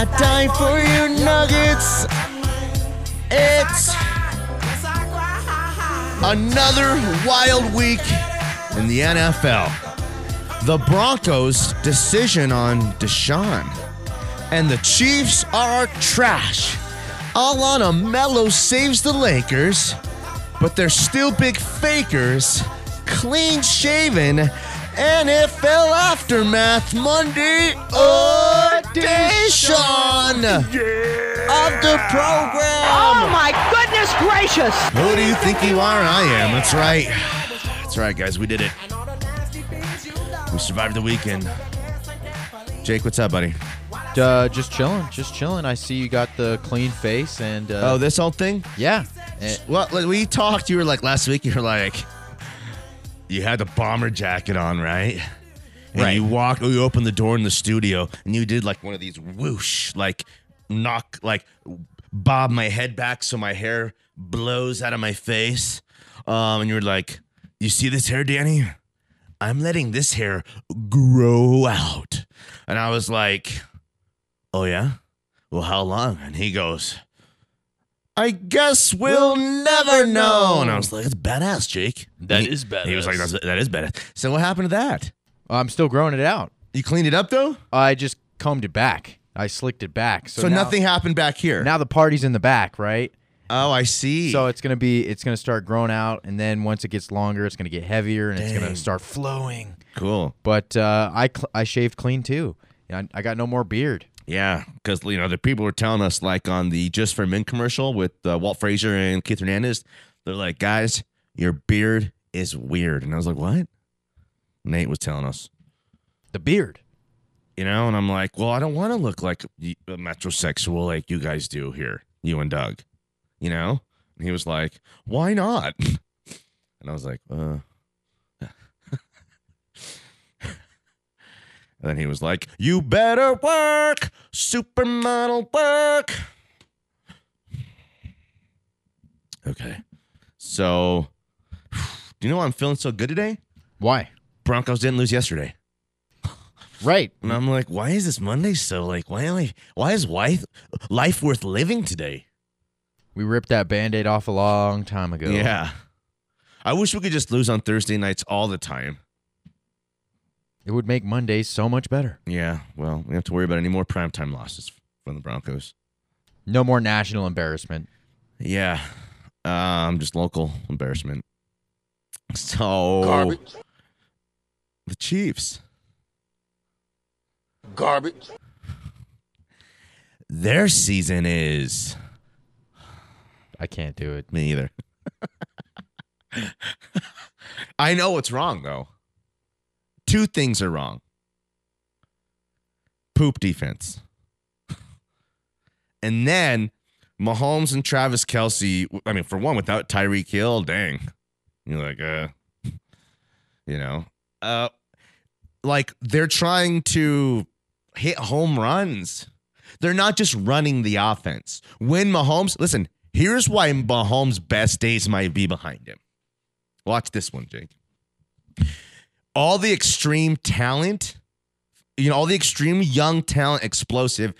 I die for your nuggets, it's another wild week in the NFL. The Broncos' decision on Deshaun. And the Chiefs are trash. All Melo saves the Lakers, but they're still big fakers. Clean shaven. NFL aftermath Monday oh! Edition of the program. Oh my goodness gracious! Who do you think you are? I am. That's right. That's right, guys. We did it. We survived the weekend. Jake, what's up, buddy? Uh, just chilling, just chilling. I see you got the clean face and uh, Oh, this whole thing? yeah. Eh, Well, like, we talked. You were like last week. You were like, you had the bomber jacket on, right? And Right. you walked. Or you opened the door in the studio, and you did like one of these whoosh, like knock, like bob my head back so my hair blows out of my face. Um, and you were like, "You see this hair, Danny? I'm letting this hair grow out." And I was like, "Oh yeah? Well, how long?" And he goes. I guess we'll never know. And I was like, "It's badass, Jake." That He- is He was like. "That is badass." So what happened to that? I'm still growing it out. You cleaned it up though, I just combed it back. I slicked it back. So, so, now- nothing happened back here. Now the party's in the back, right? oh, I see. So it's gonna be, it's gonna start growing out, and then once it gets longer, it's gonna get heavier, and it's gonna start flowing. cool. But uh, I cl- I shaved clean too. I, I got no more beard. Yeah, because you know the people were telling us like on the Just for Men commercial with uh, Walt Frazier and Keith Hernandez, they're like, "Guys, your beard is weird," and I was like, "What?" Nate was telling us, The beard. you know, and I'm like, "Well, I don't want to look like a metrosexual like you guys do here, you and Doug," you know. And he was like, "Why not?" And I was like, "Uh." And then he was like, You better work, supermodel work. Okay. So, do you know why I'm feeling so good today? Why? Broncos didn't lose yesterday. Right. And I'm like, why is this Monday so like, why am I, why is life, life worth living today? We ripped that band-aid off a long time ago. Yeah. I wish we could just lose on Thursday nights all the time. It would make Mondays so much better. Yeah. Well, we don't have to worry about any more primetime losses from the Broncos. No more national embarrassment. Yeah. Um, just local embarrassment. So Garbage. The Chiefs, Garbage. their season is I can't do it. me either. I know what's wrong though. Two things are wrong. Poop defense. and then Mahomes and Travis Kelce. I mean, for one, without Tyreek Hill, dang. You're like, uh, you know, uh, like they're trying to hit home runs. They're not just running the offense. When Mahomes, listen, here's why Mahomes' best days might be behind him. Watch this one, Jake. All the extreme talent, you know, all the extreme young talent, explosive,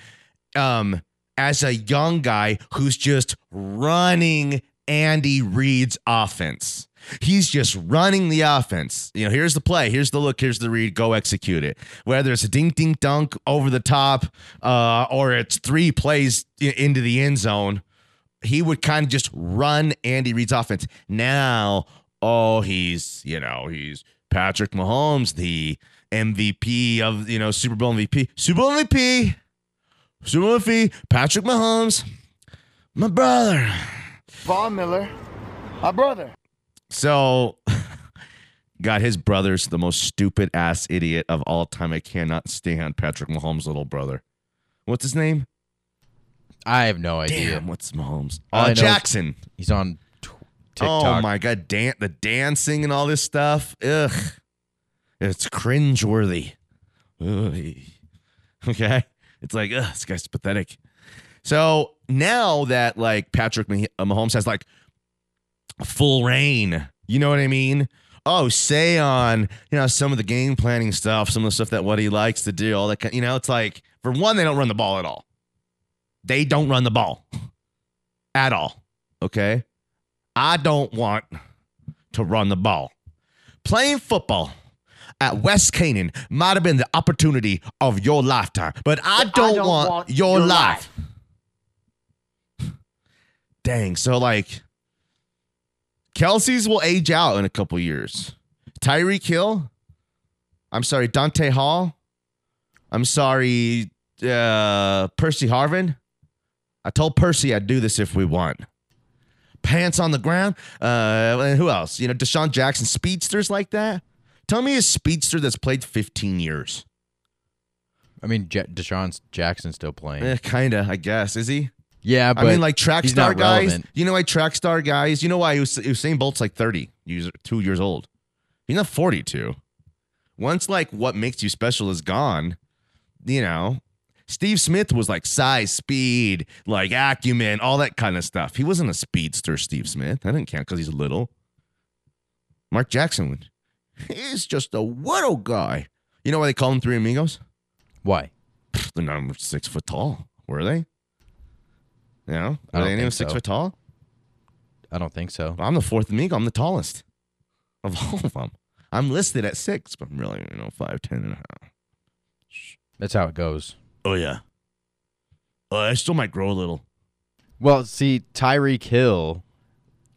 um, as a young guy who's just running Andy Reid's offense. He's just running the offense. You know, here's the play, here's the look, here's the read, go execute it. Whether it's a dink dink dunk over the top, uh, or it's three plays into the end zone, he would kind of just run Andy Reid's offense. Now, oh, he's, you know, he's Patrick Mahomes, the MVP of, you know, Super Bowl MVP. Super Bowl MVP. Super Bowl MVP. Patrick Mahomes. My brother. Von Miller, my brother. So got his brother's the most stupid ass idiot of all time. I cannot stand Patrick Mahomes' little brother. What's his name? I have no idea. Damn, what's Mahomes? All Uh, Jackson. He's on t- Oh my god, dan- the dancing and all this stuff. Ugh. It's cringeworthy. Ugh. Okay. It's like, ugh, this guy's pathetic. So now that like Patrick Mah- Mahomes has like full reign, you know what I mean? Oh, say on, you know, some of the game planning stuff, some of the stuff that what he likes to do, all that kind, you know, it's like for one, they don't run the ball at all. They don't run the ball at all. Okay. I don't want to run the ball. Playing football at West Canaan might have been the opportunity of your lifetime, but I don't, want, your, life. Dang. So, like, Kelce's will age out in a couple years. Tyreek Hill. I'm sorry, Dante Hall. I'm sorry, uh, Percy Harvin. I told Percy I'd do this if we won pants on the ground. Uh, and who else? You know, DeSean Jackson, speedsters like that. Tell me a speedster that's played 15 years. I mean, J- DeSean Jackson's still playing. Eh, kinda, I guess. Is he? Yeah, but I mean, like track star guys. relevant. You know why track star guys? You know why Us- Usain Bolt's like 30, years, two years old. He's not 42. Once like what makes you special is gone, you know. Steve Smith was like size, speed, like acumen, all that kind of stuff. He wasn't a speedster, Steve Smith. I didn't count because he's little. Mark Jackson, would- he's just a little guy. You know why they call him Three Amigos? Why? They're not six foot tall, were they? You know, I are don't they any six so. foot tall? I don't think so. I'm the fourth amigo. I'm the tallest of all of them. I'm listed at six, but I'm really, you know, five, ten and a half. That's how it goes. Oh, yeah. Oh, I still might grow a little. Well, see, Tyreek Hill.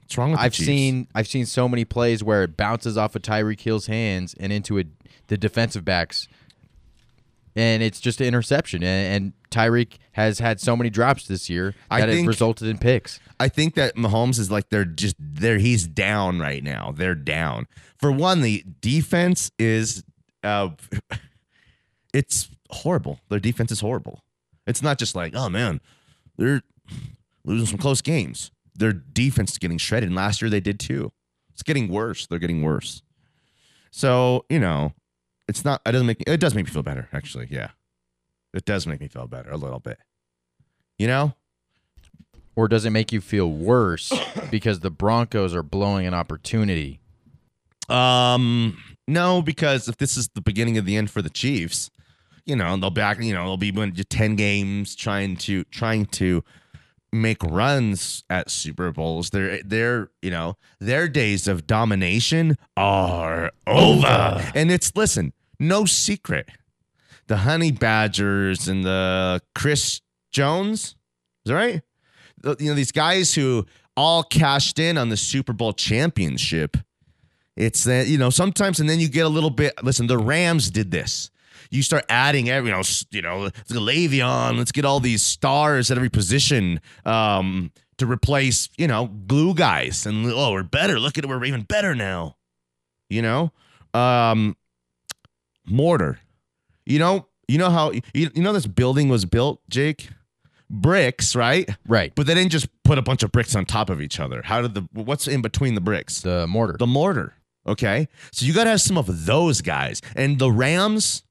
What's wrong with I've seen I've seen so many plays where it bounces off of Tyreek Hill's hands and into a, the defensive backs, and it's just an interception. And, and Tyreek has had so many drops this year that it resulted in picks. I think that Mahomes is like they're just they're he's down right now. They're down. For one, the defense is uh it's horrible. Their defense is horrible. It's not just like, oh man, they're losing some close games. Their defense is getting shredded. And last year they did too. It's getting worse. They're getting worse. So, you know, it's not it doesn't make it does make me feel better, actually. Yeah. It does make me feel better a little bit. You know? Or does it make you feel worse because the Broncos are blowing an opportunity? Um, no, because if this is the beginning of the end for the Chiefs, you know, they'll back, you know, they'll be winning ten games trying to trying to make runs at Super Bowls. Their their you know their days of domination are over. And it's listen, no secret, the Honey Badgers and the Chris Jones, is that right? You know these guys who all cashed in on the Super Bowl championship. It's that you know sometimes, and then you get a little bit. Listen, the Rams did this. You start adding every, you know, you know, the Le'Veon. Let's get all these stars at every position um, to replace, you know, glue guys. And oh, we're better. Look at it, we're even better now. You know, um, mortar. You know, you know how you, you know this building was built, Jake. Bricks, right? Right. But they didn't just put a bunch of bricks on top of each other. How did the what's in between the bricks? The mortar. the mortar. Okay. So you got to have some of those guys. And the Rams,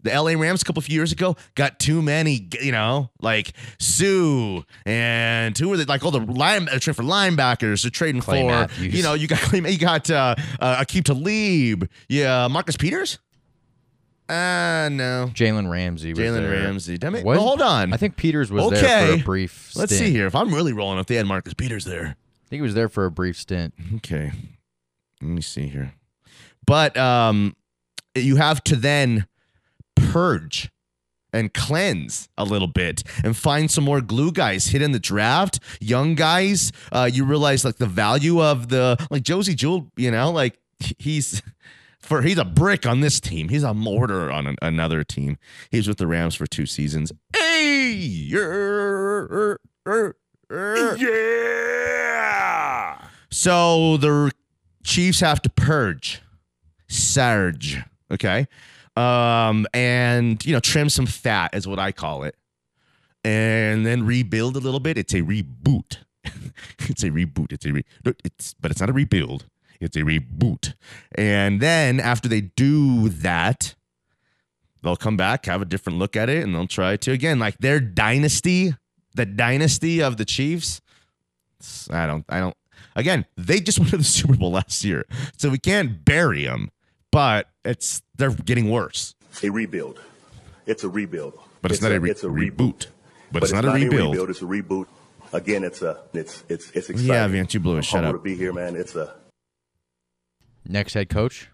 the LA Rams a couple of years ago got too many, you know, like Suh and who were they? Like all the line, uh, trade for linebackers. They're trading Clay for, Matthews. you know, you got you got uh, uh, Aqib Talib. Yeah. Marcus Peters? Uh, no. Jalen Ramsey. was Jalen there. Ramsey. Damn it. Was- Well, hold on. I think Peters was there for Okay. a brief. Let's see here. If I'm really rolling, if they had Marcus Peters there. I think he was there for a brief stint. Okay. Let me see here. But um you have to then purge and cleanse a little bit and find some more glue guys hit in the draft young guys uh you realize like the value of the like Josey Jewell you know like he's for he's a brick on this team he's a mortar on an, another team he's with the rams for two seasons hey yeah so the Chiefs have to purge Sarge. Okay. Um, and you know, trim some fat is what I call it. And then rebuild a little bit. It's a reboot. it's a reboot. It's a re- it's but it's not a rebuild. It's a reboot. And then after they do that, they'll come back, have a different look at it, and they'll try to again, like their dynasty, the dynasty of the Chiefs. I don't, I don't. Again, they just went to the Super Bowl last year, so we can't bury them. But it's they're getting worse. a rebuild. It's a rebuild. But it's, not a, re- it's a reboot. But, it's, not, not a rebuild. It's a reboot. Again, it's a it's it's it's exciting. Yeah, Vance, you blew it. Shut up. to be here, man. It's a Next head coach,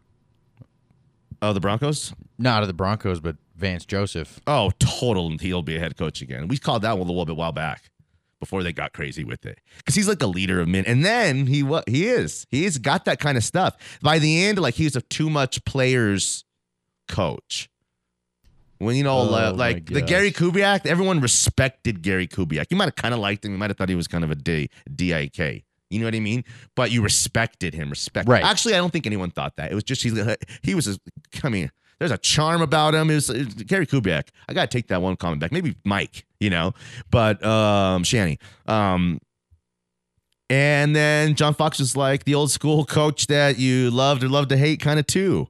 Oh, the Broncos. not of the Broncos, but Vance Joseph. Oh, total. He'll be a head coach again. We called that one a little bit while back before they got crazy with it because he's like a leader of men. And then he what he is. He's got that kind of stuff. By the end, like he's a too much players coach. When you know, Oh, like the. Gary Kubiak, everyone respected Gary Kubiak. You might have kind of liked him. You might have thought he was kind of a D, DIK. You know what I mean? But you respected him. Respect. Right. Actually, I don't think anyone thought that. It was just he's he was. A, I mean, there's a charm about him. It was, it was Gary Kubiak. I gotta take that one comment back. Maybe Mike. You know, but um, Shanny. Um, and then John Fox was like the old school coach that you loved or loved to hate, kind of too.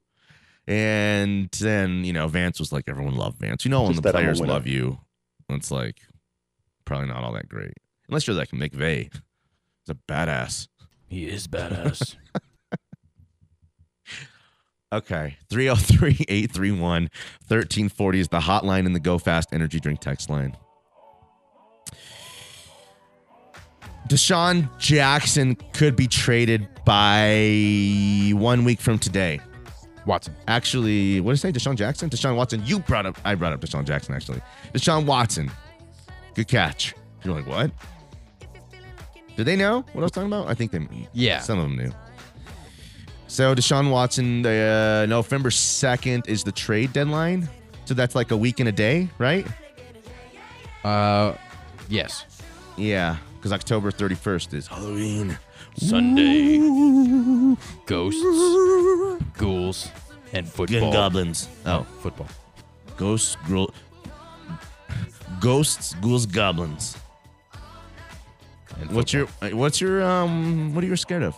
And then you know Vance was like everyone loved Vance. You know when Just the that I'm a players love you, it's like probably not all that great. Unless you're like McVay. He's a badass. He is badass. Okay. 303 831 1340 is the hotline in the Go Fast Energy Drink text line. Deshaun Jackson could be traded by one week from today. Watson. Actually, what did I say? Deshaun Jackson? Deshaun Watson. You brought up, I brought up Deshaun Jackson, actually. Deshaun Watson. Good catch. You're like, what? Did they know what I was talking about? I think they, Yeah. some of them knew. So Deshaun Watson, uh, November 2nd is the trade deadline. So that's like a week and a day, right? Uh, yes. Yeah, because October 31st is Halloween. Sunday. Ghosts, ghouls, and football. goblins. Oh, football. ghosts, ghoul, ghosts, ghouls, goblins. And What's your, what's your, um, what are you scared of?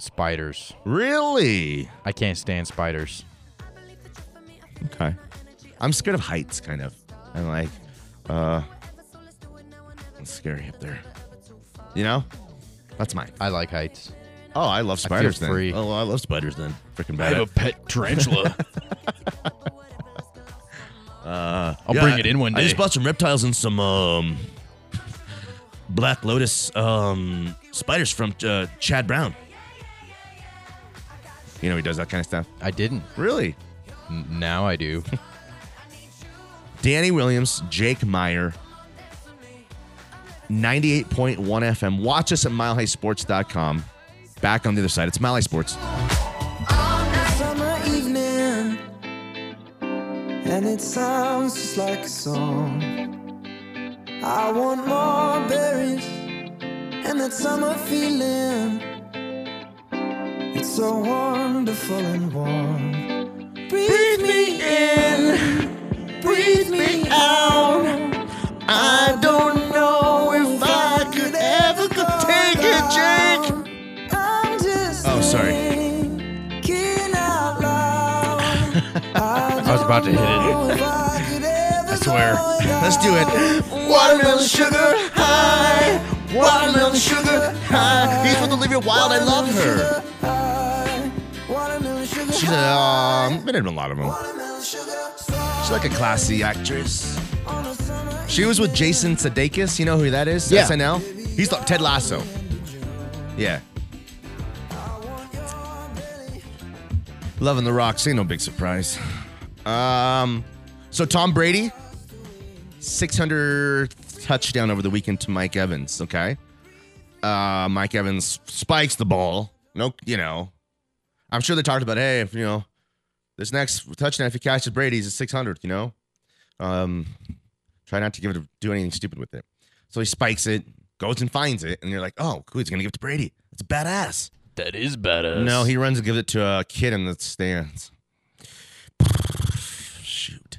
spiders? Really? I can't stand spiders. Okay. I'm scared of heights, kind of. I'm like, uh, it's scary up there. You know? That's mine. I like heights. Oh, I love feel spiders then. free. Oh, I love spiders then. Freaking bad. I have a pet tarantula. Uh, I'll bring it in one day. I just bought some reptiles and some um, Black Lotus um, spiders from uh, Chad Brown. You know he does that kind of stuff. I didn't. Really? N- now I do. Danny Williams, Jake Meyer, 98.1 FM. Watch us at milehighsports.com. Back on the other side. It's Mile High Sports. summer evening, and it sounds just like a song. I want more berries and that summer feeling. It's so wonderful and warm. Breathe me in, breathe me out. I don't know if I could ever take it, Jake. I'm just Oh, sorry. out loud. I I was about to hit it. I swear. Let's do it. Watermelon sugar high. Watermelon sugar high. He's with Olivia Wilde. I love her. Watermelon sugar She's a, um, been in a lot of them. She's like a classy actress. She was with Jason Sudeikis. You know who that is? Yeah. SNL. He's like Ted Lasso. Yeah. Loving the Rocks ain't no big surprise. Um, so Tom Brady, 600 touchdown over the weekend to Mike Evans. Okay. Uh, Mike Evans spikes the ball. No, you know, I'm sure they talked about, hey, if you know, this next touchdown, if he catches Brady's at 600, you know, um, try not to give it, do anything stupid with it. So he spikes it, goes and finds it, and you're like, oh, cool, he's gonna give it to Brady. It's badass. That is badass. No, he runs and gives it to a kid in the stands.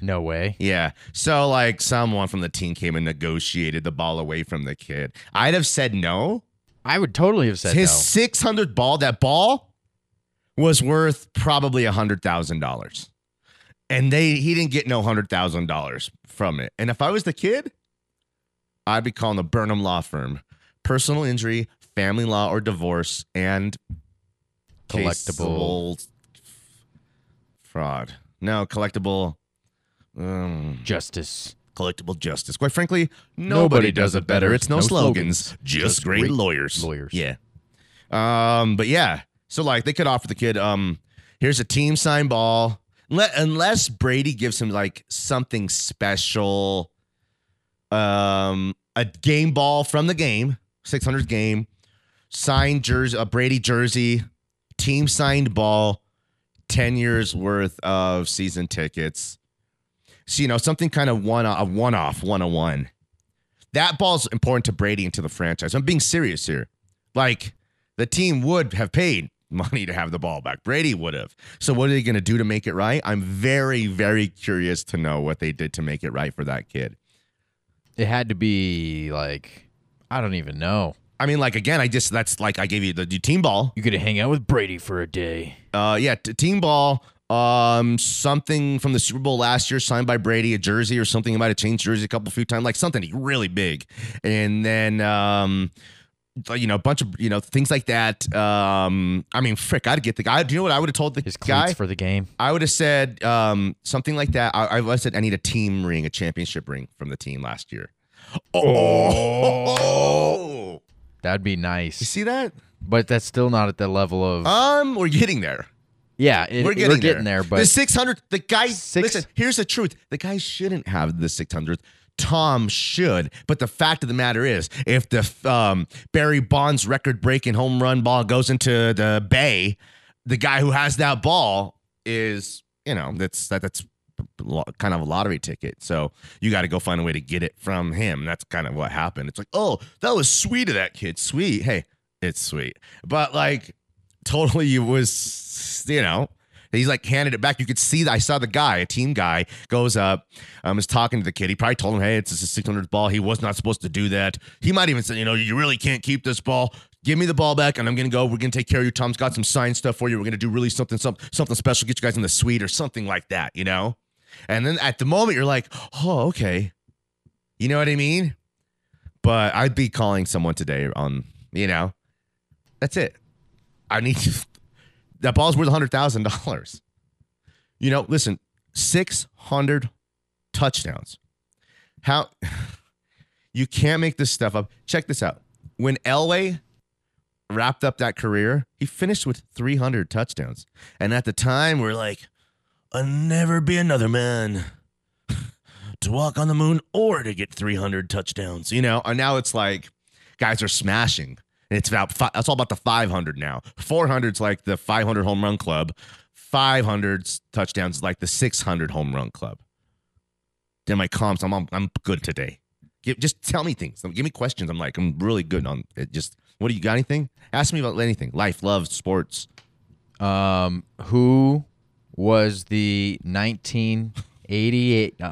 No way. Yeah. So like someone from the team came and negotiated the ball away from the kid. I'd have said no. I would totally have said His no. 600 ball, that ball was worth probably a hundred thousand dollars. And they he didn't get no hundred thousand dollars from it. And if I was the kid, I'd be calling the Burnham Law Firm. Personal injury, family law or divorce, and Collectible. fraud. No, collectible um, Justice. collectible justice. Quite frankly, nobody, Nobody does it better. It's no, No slogans, slogans, just, just great, great lawyers. lawyers. Yeah. Um, but yeah. So like they could offer the kid, um, here's a team sign ball. Unless Brady gives him like something special, um, a game ball from the game, 600 game, signed jersey, a Brady jersey, team signed ball, 10 years worth of season tickets. So, you know, something kind of one a one off, one on one. That ball's important to Brady and to the franchise. I'm being serious here. Like the team would have paid money to have the ball back. Brady would have. So what are they going to do to make it right? I'm very, very curious to know what they did to make it right for that kid. It had to be like I don't even know. I mean, like again, I just that's like I gave you the, the team ball. You could hang out with Brady for a day. Uh, yeah, t- team ball. Um, something from the Super Bowl last year, signed by Brady, a jersey or something. He might have changed jersey a couple few times, like something really big. And then, um, you know, a bunch of you know things like that. Um, I mean, frick, I'd get the guy. Do you know what I would have told the His guy? for the game. I would have said um something like that. I, I would have said I need a team ring, a championship ring from the team last year. Oh, That'd be nice. you see that? But that's still not at the level of Um, we're getting there. Yeah, it, We're getting, there. the but 600. The guy. Six- listen, here's the truth. The guy shouldn't have the 600. Tom should, but the fact of the matter is, if the um, Barry Bonds record-breaking home run ball goes into the bay, the guy who has that ball is, you know, that's that that's kind of a lottery ticket. So you got to go find a way to get it from him. That's kind of what happened. It's like, oh, that was sweet of that kid. Sweet. Hey, it's sweet, but like totally it was you know he's like handed it back. You could see that i saw the guy a team guy goes up um is talking to the kid. He probably told him hey it's a 600 ball. He was not supposed to do that. He might even say you know you really can't keep this ball. Give me the ball back and i'm gonna go. We're gonna take care of you. Tom's got some sign stuff for you. We're gonna do really something something something special get you guys in the suite or something like that you know? And then at the moment you're like oh okay. You know what i mean? But i'd be calling someone today on you know? That's it. I need to, that ball's worth hundred thousand dollars. You know, listen, six hundred touchdowns. How you can't make this stuff up. Check this out. When Elway wrapped up that career, he finished with three hundred touchdowns, and at the time, we're like, "I'll never be another man." To walk on the moon or to get 300 touchdowns, you know, and now it's like guys are smashing. And it's about fi- that's all about the 500 now. 400's like the 500 home run club. 500's touchdowns like the 600 home run club. Then my comps, I'm I'm good today. Give, just tell me things. Give me questions. I'm like I'm really good on it. Just what do you got? Anything? Ask me about anything. Life, love, sports. um, who was the 1988?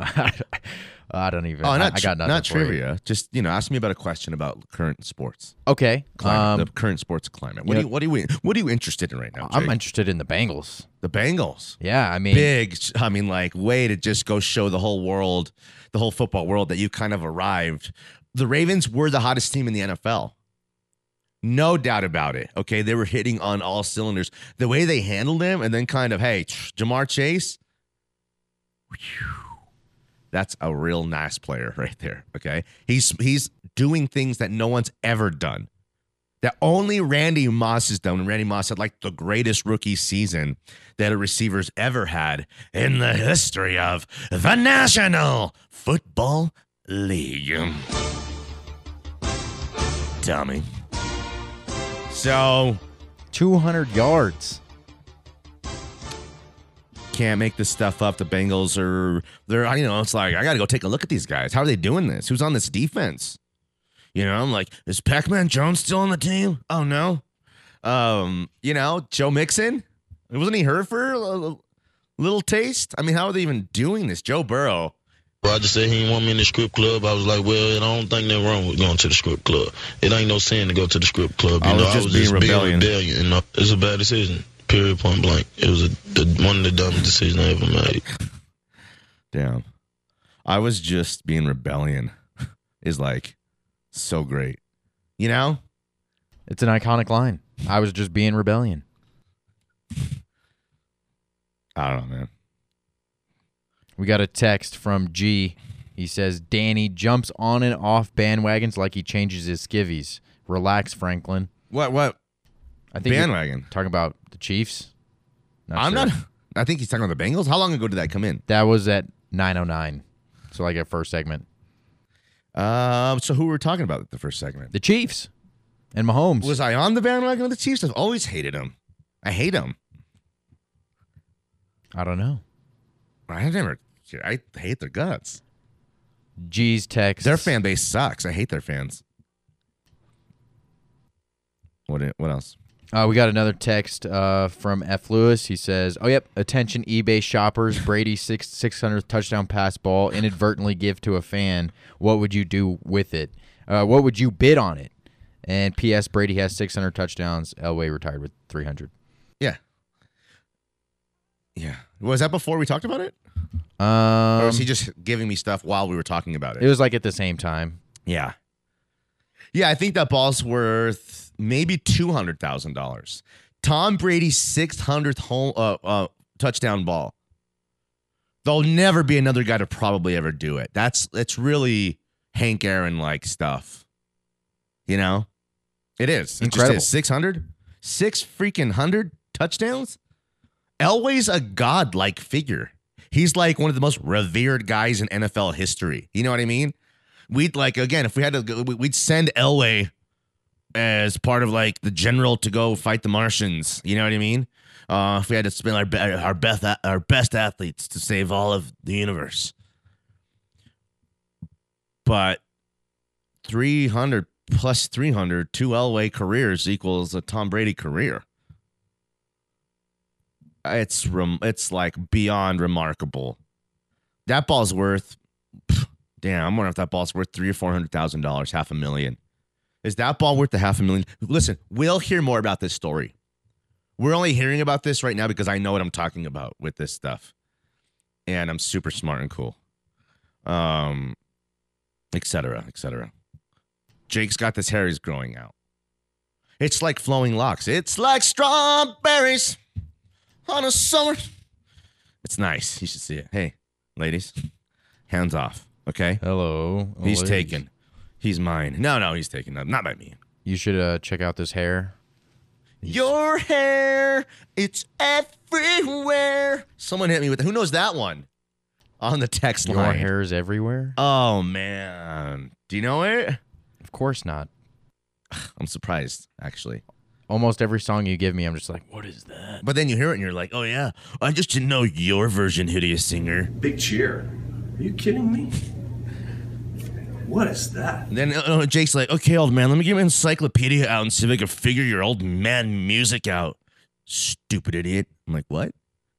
I don't even. Oh, I, not I got nothing not for you. trivia. Just you know, ask me about a question about current sports, Okay. climate, Um, the current sports climate. What you do you what do you what are you interested in right now? I'm interested in the Bengals. the Bengals. Yeah, I mean, big i mean like way to just go show the whole world the whole football world that you kind of arrived the ravens were the hottest team in the nfl no doubt about it okay they were hitting on all cylinders the way they handled him and then kind of hey Ja'Marr Chase whew, that's a real nice player right there okay he's he's doing things that no one's ever done that only Randy Moss has done. And Randy Moss had like the greatest rookie season that a receiver's ever had in the history of the National Football League. Tommy. So 200 yards. Can't make this stuff up. The Bengals are they're you know it's like I got to go take a look at these guys. How are they doing this? Who's on this defense? You know, I'm like, is Pac-Man Jones still on the team? Oh no. Um, you know, Joe Mixon. Wasn't he hurt for a little- taste? I mean, how are they even doing this? Joe Burrow. Roger said he didn't want me in the script club. I was like, well, I don't think nothing wrong with going to the script club. It ain't no sin to go to the script club. You I was know, just I was being just rebellion. being rebellion. You know, it's a bad decision. Period. Point blank. It was a, the, one of the dumbest decisions I ever made. Damn. I was just being rebellion. Is like so great. You know? It's an iconic line. I was just being rebellion. I don't know, man. We got a text from G. He says Danny jumps on and off bandwagons like he changes his skivvies. Relax, Franklin. What what I think bandwagon? talking about the Chiefs. I'm sure. not I think he's talking about the Bengals. How long ago did that come in? That was at 909. So like a first segment. Um, so who were we talking about at the first segment? The Chiefs and Mahomes. Was I on the bandwagon of the Chiefs? I've always hated them. I hate them. I don't know. I never. I hate their guts. G's text. Their fan base sucks. I hate their fans. What? What else? Uh, we got another text uh, from F. Lewis. He says, "Oh yep, attention eBay shoppers. Brady six six hundredth touchdown pass ball inadvertently give to a fan. What would you do with it? Uh, what would you bid on it?" And P.S. Brady has six hundred touchdowns. Elway retired with three hundred. Yeah. Yeah. Was that before we talked about it, or Um, was he just giving me stuff while we were talking about it? it was like at the same time. Yeah. Yeah, I think that ball's worth maybe two hundred thousand dollars. Tom Brady's six hundredth home uh, uh, touchdown ball. There'll never be another guy to probably ever do it. That's it's really Hank Aaron like stuff. You know, it is It just Incredible. is. Six hundred, six freaking hundred touchdowns. Elway's a god-like figure. He's like one of the most revered guys in NFL history. You know what I mean? We'd like again if we had to, we- we'd send Elway as part of like the general to go fight the Martians. You know what I mean? Uh, if we had to spend our our best our best athletes to save all of the universe, but three hundred plus three hundred two Elway careers equals a Tom Brady career. It's rem- it's like beyond remarkable. That ball's worth. pff, Damn, I'm wondering if that ball's worth three or four hundred thousand dollars, half a million. Is that ball worth the half a million? Listen, we'll hear more about this story. We're only hearing about this right now because I know what I'm talking about with this stuff. And I'm super smart and cool. Um, et cetera, et cetera. Jake's got this hair he's growing out. It's like flowing locks. It's like strawberries on a summer. It's nice. You should see it. Hey, ladies, hands off. Okay. Hello. He's Hello. taken. He's mine. No, no, he's taken. Not, not by me. You should uh, check out this hair. Your hair, it's everywhere. Someone hit me with who knows that one on the text Your line. hair is everywhere. Oh man, do you know it? Of course not. I'm surprised actually. Almost every song you give me, I'm just like, what is that? But then you hear it and you're like, oh yeah, I just didn't know your version, hideous singer. Big cheer. Are you kidding me? What is that? And then uh, Jake's like, okay, old man, let me get my encyclopedia out and see if I can figure your old man music out. Stupid idiot. I'm like, what?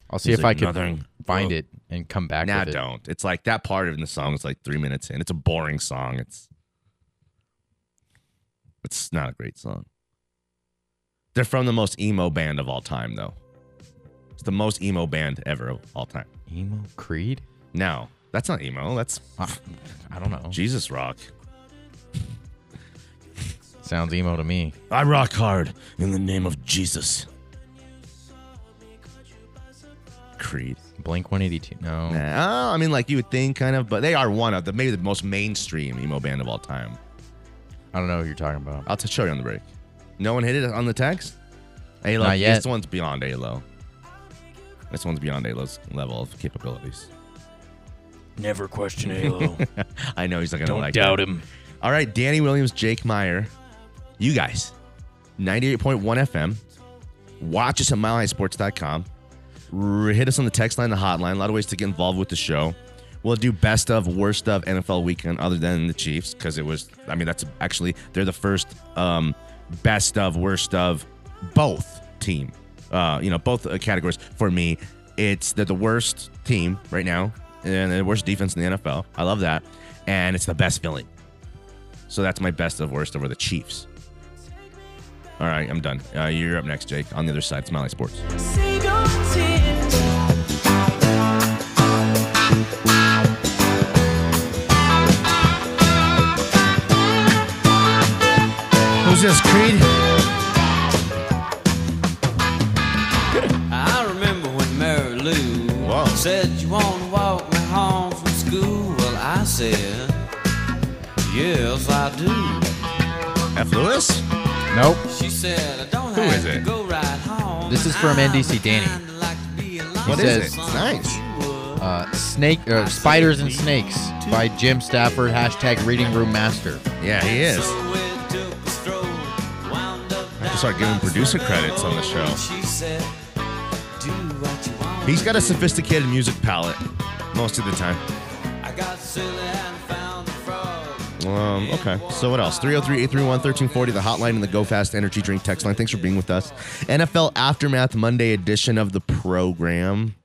I'll see He's if like, I can "Nothing." find Well, it and come back Nah, with it. don't. It's like that part of the song is like three minutes in. It's a boring song. It's it's not a great song. They're from the most emo band of all time, though. It's the most emo band ever of all time. Emo Creed? No, that's not emo. That's I don't know. Jesus rock. Sounds emo to me. I rock hard in the name of Jesus. Creed. Blink 182. No. Nah, I mean, like you would think, kind of, but they are one of the maybe the most mainstream emo band of all time. I don't know who you're talking about. I'll t- show you on the break. No one hit it on the text. Alo, Not yet. This one's beyond Alo. This one's beyond Alo's level of capabilities. Never question Halo. I know he's not gonna don't like doubt that. him. All right, Danny Williams, Jake Meyer, you guys, 98.1 FM. Watch us at milehighsports.com. R- hit us on the text line, the hotline. A lot of ways to get involved with the show. We'll do best of, worst of NFL weekend other than the Chiefs because it was, I mean, that's actually, they're the first um, best of, worst of both team, uh, you know, both uh, categories for me. It's they're the worst team right now and the worst defense in the NFL. I love that, and it's the best villain. So that's my best of worst over the Chiefs. All right, I'm done. Uh, you're up next, Jake. On the other side, Mile High Sports. Who's this, Creed? I remember when Mary Lou Whoa. said you want said, yes, I do. F. Lewis? Nope. She said, I don't Who have is to it? go right home. This is from NDC Danny. What He is says- it? Nice. Uh, Snake, uh, Spiders and Snakes by Jim Stafford. Hashtag Reading Room Master. Yeah, he is. I have to start giving producer credits on the show. She said, do what you want. He's got a sophisticated music palette most of the time. Um, okay. So what else? 303-831-1340, the hotline and the Go Fast Energy Drink text line. Thanks for being with us. NFL Aftermath Monday edition of the program.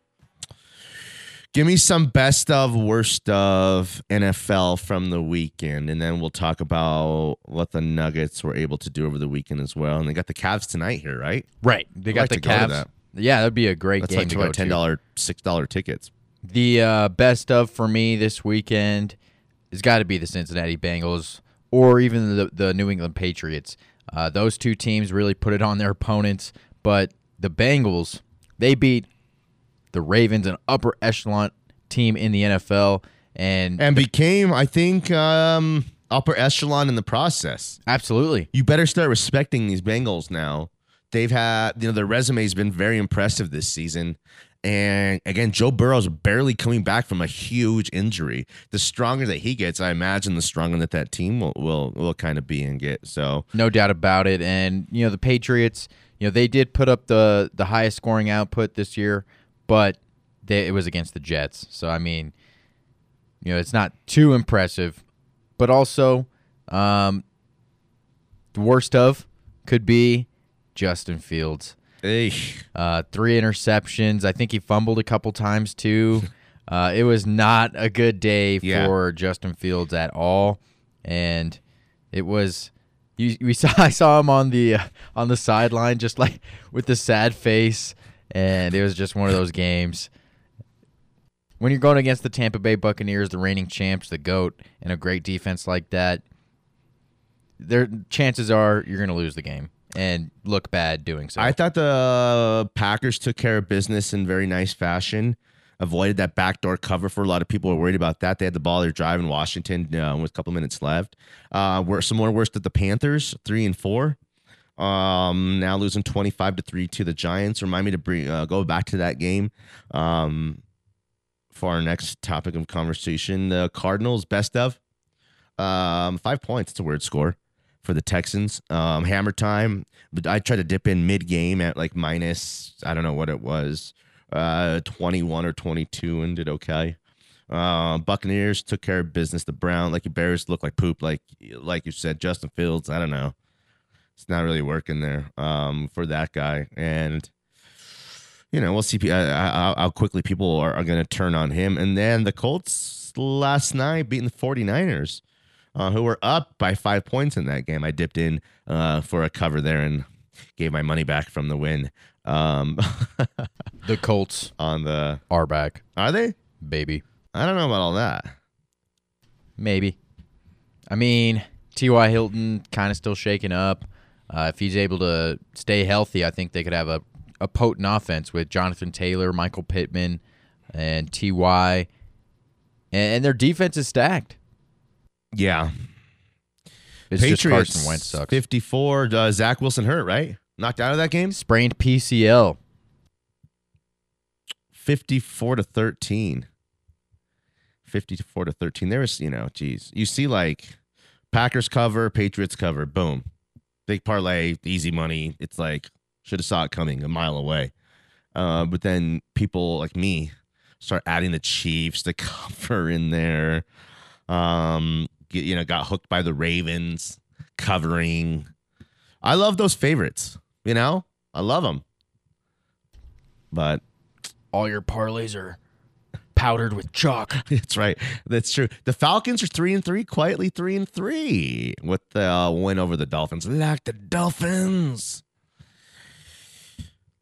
Give me some best of, worst of NFL from the weekend, and then we'll talk about what the Nuggets were able to do over the weekend as well. And they got the Cavs tonight here, right? Right. They I'd got like the to go to Cavs. that. Yeah, that'd be a great That's game like to go ten to. dollar, six dollar tickets. The uh, best of for me this weekend has got to be the Cincinnati Bengals or even the, the New England Patriots. Uh, those two teams really put it on their opponents, but the Bengals they beat the Ravens, an upper echelon team in the NFL, and And became, I think, um, upper echelon in the process. absolutely you better start respecting these Bengals now. They've had, you know, their resume's been very impressive this season. And again, Joe Burrow's barely coming back from a huge injury. The stronger that he gets, I imagine the stronger that that team will will, will kind of be and get. So, No doubt about it. And you know the Patriots, you know they did put up the the highest scoring output this year, but they, it was against the Jets. So I mean, you know it's not too impressive, but also um, the worst of could be Justin Fields. Eesh. Uh, three interceptions. I think he fumbled a couple times too. Uh, it was not a good day Yeah. for Justin Fields at all, and it was. You, we saw I saw him on the uh, on the sideline, just like with the sad face, and it was just one of those games. When you're going against the Tampa Bay Buccaneers, the reigning champs, the goat, and a great defense like that, their chances are you're going to lose the game and look bad doing so. I thought the Packers took care of business in very nice fashion. Avoided that backdoor cover for a lot of people were worried about that. They had the ball. They're driving Washington uh, with a couple minutes left. Uh, were some more worse at the Panthers, three and four. Um, now losing twenty five to three to the Giants. Remind me to bring uh, go back to that game. Um, for our next topic of conversation, the Cardinals best of um five points. It's a weird score for the Texans. Um, hammer time. But I tried to dip in mid game at like minus, I don't know what it was, uh, 21 or 22 and did okay. Uh, Buccaneers took care of business. The Brown, like your Bears look like poop. Like, like you said, Justin Fields, I don't know. It's not really working there, um, for that guy. And, you know, we'll see uh, how how quickly people are, are going to turn on him. And then the Colts last night beating the 49ers uh, who were up by five points in that game. I dipped in uh, for a cover there and gave my money back from the win. Um, the Colts on the are back, are they? baby. I don't know about all that. Maybe. I mean, T.Y. Hilton kind of still shaking up. Uh, if he's able to stay healthy, I think they could have a, a potent offense with Jonathan Taylor, Michael Pittman, and T.Y. And, and their defense is stacked. Yeah, It's just Patriots Carson Wentz sucks. fifty-four. Uh, Zach Wilson hurt right, knocked out of that game. Sprained PCL. Fifty-four to thirteen. Fifty-four to thirteen. There was, you know, geez, you see like Packers cover, Patriots cover, boom, big parlay, easy money. It's like should have saw it coming a mile away. Uh, but then people like me start adding the Chiefs to cover in there. Um, you know, got hooked by the Ravens covering. I love those favorites. You know, I love them. But All your parlays are powdered with chalk. That's right. That's true. The Falcons are three and three, quietly three and three with the uh, win over the Dolphins. Like the Dolphins.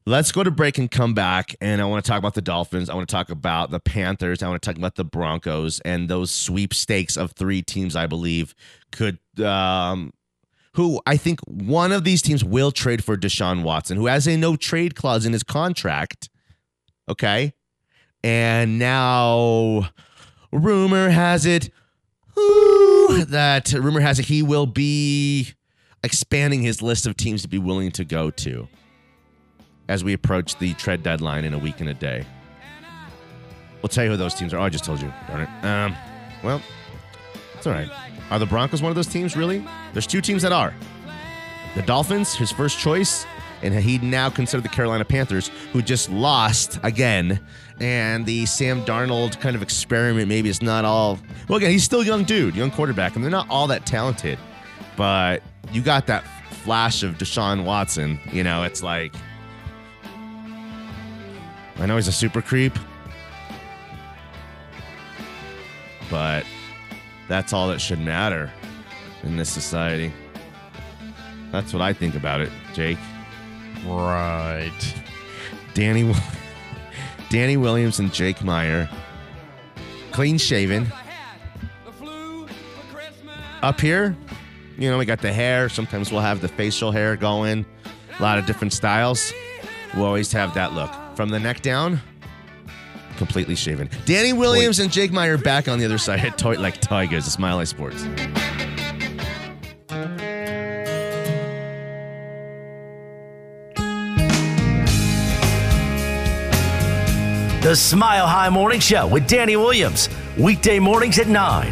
Let's go to break and come back. And I want to talk about the Dolphins. I want to talk about the Panthers. I want to talk about the Broncos and those sweepstakes of three teams. I believe could, um, who I think one of these teams will trade for Deshaun Watson, who has a no trade clause in his contract. Okay. And now, rumor has it ooh, that rumor has it he will be expanding his list of teams to be willing to go to as we approach the trade deadline in a week and a day. We'll tell you who those teams are. Oh, I just told you. Darn it. Um, well, it's all right. Are the Broncos one of those teams, really? There's two teams that are. The Dolphins, his first choice, and he now considered the Carolina Panthers, who just lost again. And the Sam Darnold kind of experiment maybe is not all. Well, again, he's still a young dude, young quarterback, and they're not all that talented. But you got that flash of Deshaun Watson. You know, it's like. I know he's a super creep, but that's all that should matter in this society. That's what I think about it, Jake. Right. Danny, Danny Williams and Jake Meyer, clean shaven. Up here, you know, we got the hair. Sometimes we'll have the facial hair going. A lot of different styles. We'll always have that look. From the neck down, completely shaven. Danny Williams and Jake Meyer back on the other side at Toy Like Tigers, Mile High Sports. The Mile High Morning Show with Danny Williams. Weekday mornings at 9.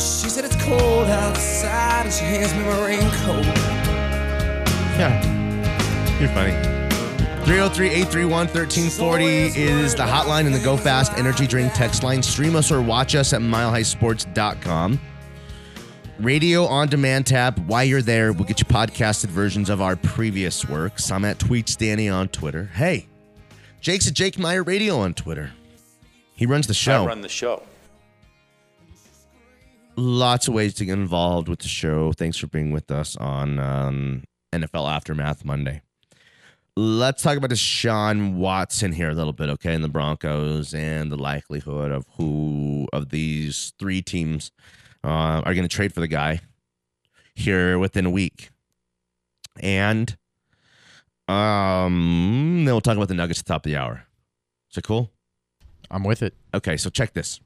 She said it's cold outside and she hands me my raincoat. Yeah. You're funny. 303-831-1340 is the hotline in the Go Fast Energy Drink text line. Stream us or watch us at milehighsports.com. Radio on demand tab. While you're there, we'll get you podcasted versions of our previous works. I'm at Tweets Danny on Twitter. Hey, Jake's at Jake Meyer Radio on Twitter. He runs the show. I run the show. lots of ways to get involved with the show. Thanks for being with us on um, NFL Aftermath Monday. Let's talk about Deshaun Watson here a little bit, okay, in the Broncos and the likelihood of who of these three teams uh, are going to trade for the guy here within a week. And um, then we'll talk about the Nuggets at the top of the hour. Is it cool? I'm with it. Okay, so check this.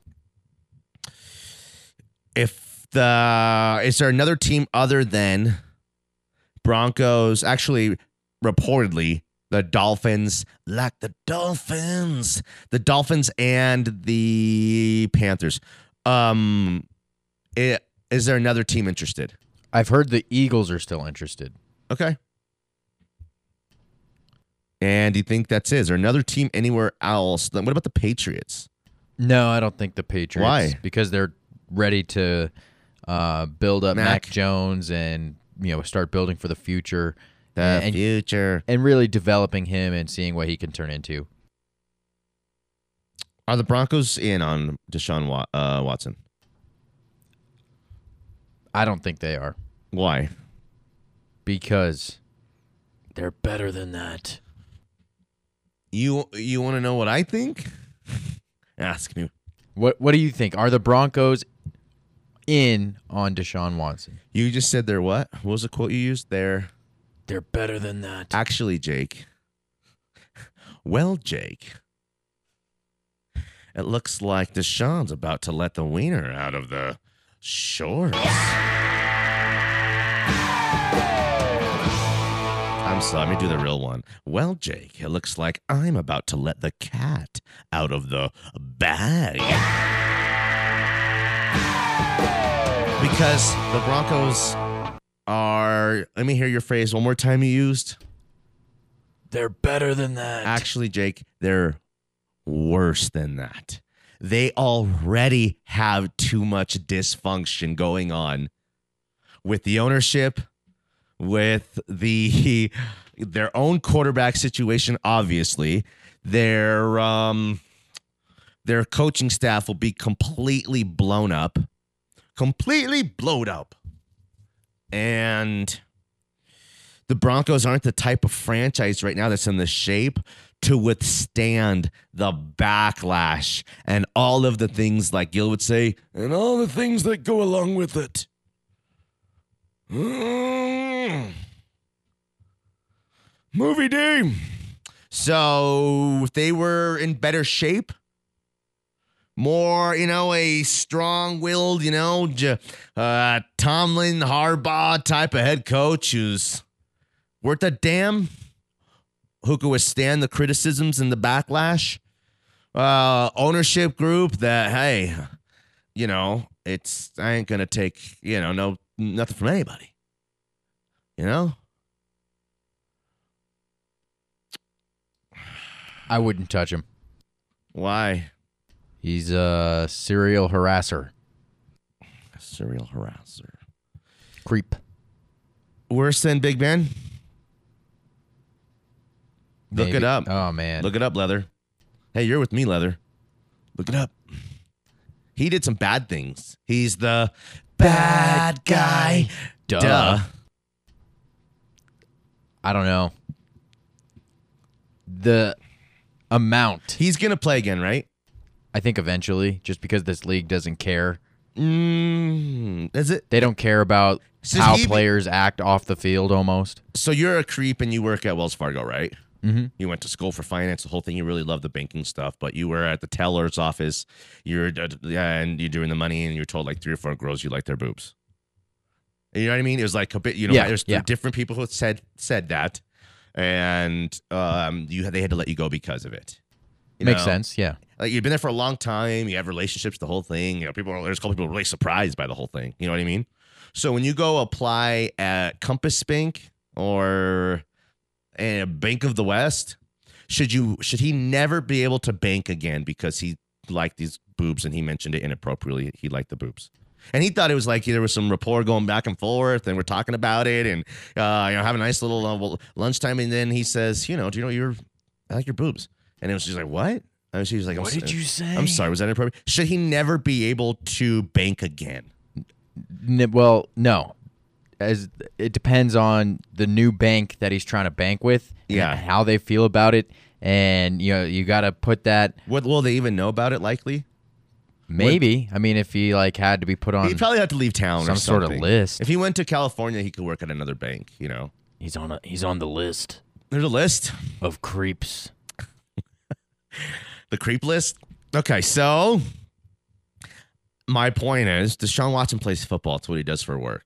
If the is there another team other than Broncos? Actually, reportedly, the Dolphins, like the Dolphins, the Dolphins and the Panthers. Um, i- is there another team interested? I've heard the Eagles are still interested. Okay. And do you think that's it? Is there another team anywhere else? Then What about the Patriots? No, I don't think the Patriots. Why? Because they're ready to uh, build up Mac. Mac. Jones and you know start building for the future. The and, future. and really developing him and seeing what he can turn into. Are the Broncos in on Deshaun Wa- uh, Watson? I don't think they are Why? because they're better than that. You you want to know what I think? Ask me. What What do you think? Are the Broncos in on Deshaun Watson? You just said they're what? What was the quote you used? They're They're better than that. actually Jake. Well, Jake. It looks like Deshaun's about to let the wiener out of the shorts. I'm sorry, let me do the real one. Well, Jake, it looks like I'm about to let the cat out of the bag. Because the Broncos are, let me hear your phrase one more time you used. They're better than that. Actually, Jake, they're worse than that. They already have too much dysfunction going on with the ownership, with the their own quarterback situation. Obviously, their um their coaching staff will be completely blown up, completely blowed up, and the Broncos aren't the type of franchise right now that's in the shape to withstand the backlash and all of the things like Gil would say, and all the things that go along with it. Mm. Movie day. So if they were in better shape, more, you know, a strong-willed, you know, uh, Tomlin, Harbaugh type of head coach who's worth a damn, who could withstand the criticisms and the backlash. Uh, ownership group that, hey, you know, it's I ain't gonna take, you know, no nothing from anybody. You know? I wouldn't touch him. Why? He's a serial harasser. A serial harasser. Creep. Worse than Big Ben? Look it up. Oh man. Look it up, Leather. Hey, you're with me, Leather. Look it up. He did some bad things. He's the bad guy. Duh. Duh. I don't know. The amount. He's gonna play again, right? I think eventually, just because this league doesn't care. Mm, is it? They don't care about So how he players act off the field almost. So you're a creep and you work at Wells Fargo, right? Mhm. You went to school for finance, the whole thing. You really love the banking stuff, but you were at the teller's office. You're uh, yeah, and you're doing the money, and you're told like three or four girls you like their boobs. You know what I mean? It was like a bit. You know, Yeah, there's yeah. different people who said said that, and um, you they had to let you go because of it. You Makes know? sense. Yeah. Like you've been there for a long time. You have relationships, the whole thing. You know, people are there's a couple people really surprised by the whole thing. You know what I mean? So when you go apply at Compass Bank or a Bank of the West, should you should he never be able to bank again because he liked these boobs and he mentioned it inappropriately? He liked the boobs. And he thought it was like there was some rapport going back and forth, and we're talking about it, and uh, you know, have a nice little uh, lunchtime. And then he says, "You know, do you know you're I like your boobs?" And it was just like, "What?" And she was like, I'm What did you say? I'm sorry, was that inappropriate? Should he never be able to bank again? N- well, no. As it depends on the new bank that he's trying to bank with, and Yeah. how they feel about it, and you know you got to put that What will they even know about it? Likely, maybe. I mean, if he like had to be put on, he'd probably have to leave town. or some sort of list. If he went to California, he could work at another bank. You know, he's on a he's on the list there's a list, of creeps. the creep list. Okay, so my point is, Deshaun Watson plays football. It's what he does for work.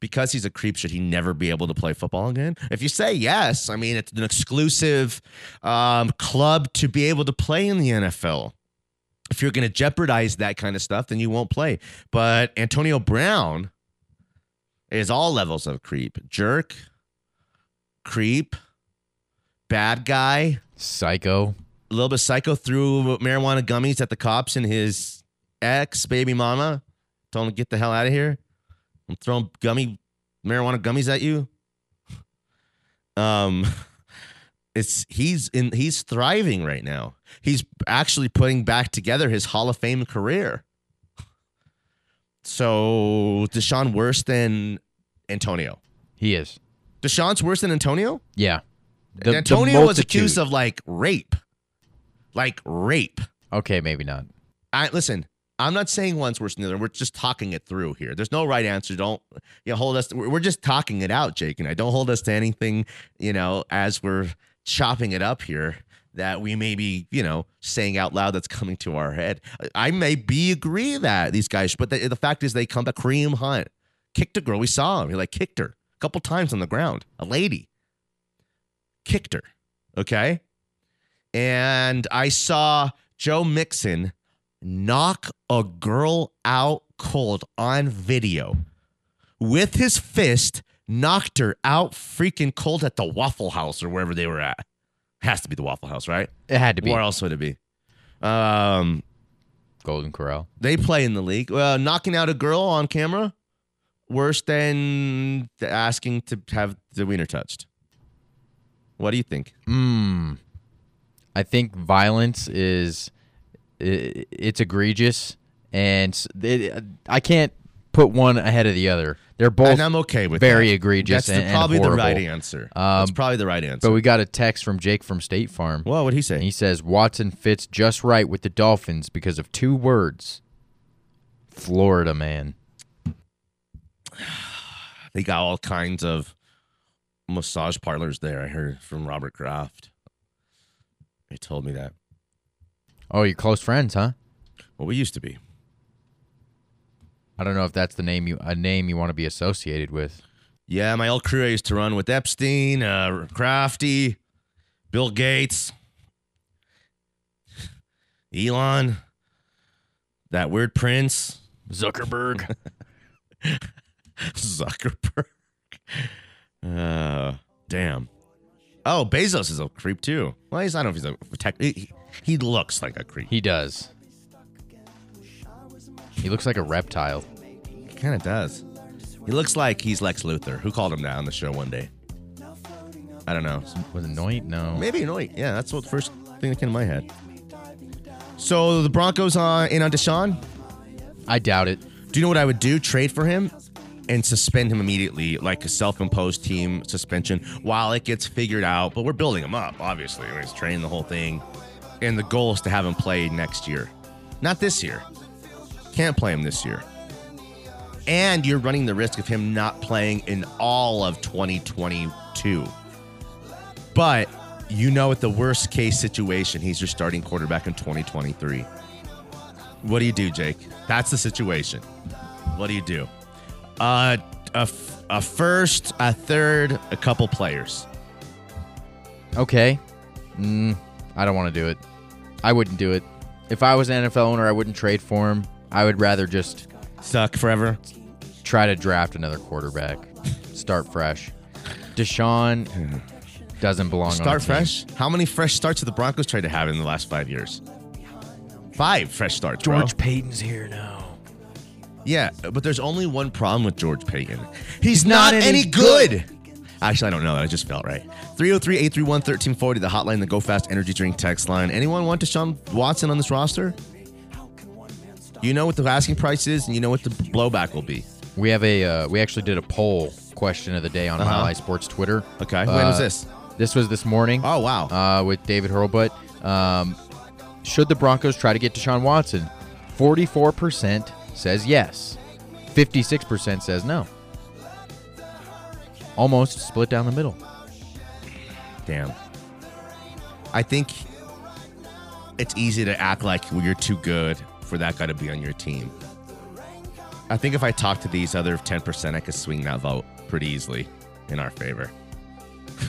Because he's a creep, should he never be able to play football again? If you say yes, I mean it's an exclusive um, club to be able to play in the NFL. If you're going to jeopardize that kind of stuff, then you won't play. But Antonio Brown is all levels of creep: jerk, creep, bad guy, Psycho. A little bit psycho threw marijuana gummies at the cops and his ex baby mama. Told him to get the hell out of here. I'm throwing gummy marijuana gummies at you. Um it's he's in he's thriving right now. He's actually putting back together his Hall of Fame career. So Deshaun worse than Antonio. He is. Deshaun's worse than Antonio? Yeah. The- the Antonio was accused of like rape. Like rape. Okay, maybe not. I listen. I'm not saying one's worse than the other. We're just talking it through here. There's no right answer. Don't you know, hold us. We're just talking it out, Jake and I. Don't hold us to anything. You know, as we're chopping it up here, that we may be, you know, saying out loud that's coming to our head. I may be agree that these guys, but the, the fact is, they come back. Kareem Hunt kicked a girl. We saw him. He like kicked her a couple times on the ground. A lady kicked her. Okay. And I saw Joe Mixon knock a girl out cold on video with his fist, knocked her out freaking cold at the Waffle House or wherever they were at. Has to be the Waffle House, right? It had to be Where else would it be? Um, Golden Corral. they play in the league. Uh, knocking out a girl on camera. worse than asking to have the wiener touched? What do you think? Mm. I think violence is it's egregious, and it, I can't put one ahead of the other. They're both and I'm okay with very that. egregious. That's and, and probably the right answer. Um, That's probably the right answer. But we got a text from Jake from State Farm. Well, what'd he say? He says Watson fits just right with the Dolphins because of two words. Florida man. They got all kinds of massage parlors there. I heard from Robert Kraft. He told me that. Oh, you're close friends, huh? Well, we used to be. I don't know if that's the name you a name you want to be associated with. Yeah, my old crew I used to run with Epstein, uh, Crafty, Bill Gates, Elon, that weird prince, Zuckerberg. Zuckerberg. Uh, damn. Oh, Bezos is a creep too. Well, he's I don't know if he's a tech. He, he looks like a creep. He does. He looks like a reptile. He kind of does. He looks like he's Lex Luthor. Who called him that on the show one day? I don't know. Was it Noit? No. Maybe Noit. Yeah, that's what the first thing that came to my head. So the Broncos uh, in on Deshaun. I doubt it. Do you know what I would do? Trade for him and suspend him immediately, like a self-imposed team suspension, while it gets figured out. But we're building him up, obviously. I mean, he's training the whole thing, and the goal is to have him play next year, not this year. Can't play him this year. And you're running the risk of him not playing in all of 2022. But you know, at the worst case situation, he's your starting quarterback in 2023. What do you do, Jake? That's the situation. What do you do? Uh, a, f- a first, a third, a couple players. Okay. Mm, I don't want to do it. I wouldn't do it. If I was an NFL owner, I wouldn't trade for him. I would rather just Suck forever. try to draft another quarterback. Start fresh. Deshaun doesn't belong on a Start fresh. How many fresh starts have the Broncos tried to have in the last five years? Five fresh starts, bro. Paton's here now. Yeah, but there's only one problem with George Paton. He's not, any good. Actually, I don't know that. I just felt right. 303 831 1340, the hotline, the Go Fast Energy Drink text line. Anyone want Deshaun Watson on this roster? You know what the asking price is, and you know what the blowback will be. We have a uh, we actually did a poll question of the day on Uh-huh. Mile High Sports Twitter. Okay, when was Uh, this? This was this morning. Oh, wow. Uh, with David Hurlbut. Um, should the Broncos try to get Deshaun Watson? Forty-four percent says yes. Fifty-six percent says no. Almost split down the middle. Damn. I think it's easy to act like you're too good for that guy to be on your team. I think if I talk to these other 10%, I could swing that vote pretty easily in our favor.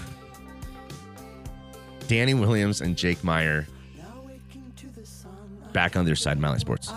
Danny Williams and Jake Meyer back on their side, Mile High Sports.